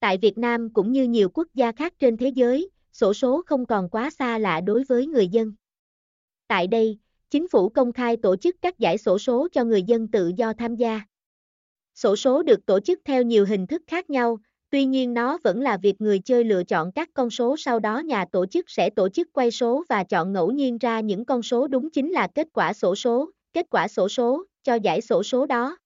Tại Việt Nam cũng như nhiều quốc gia khác trên thế giới, sổ số không còn quá xa lạ đối với người dân. Tại đây, chính phủ công khai tổ chức các giải sổ số cho người dân tự do tham gia. Sổ số được tổ chức theo nhiều hình thức khác nhau, tuy nhiên nó vẫn là việc người chơi lựa chọn các con số sau đó nhà tổ chức sẽ tổ chức quay số và chọn ngẫu nhiên ra những con số đúng chính là kết quả sổ số, kết quả sổ số cho giải sổ số đó.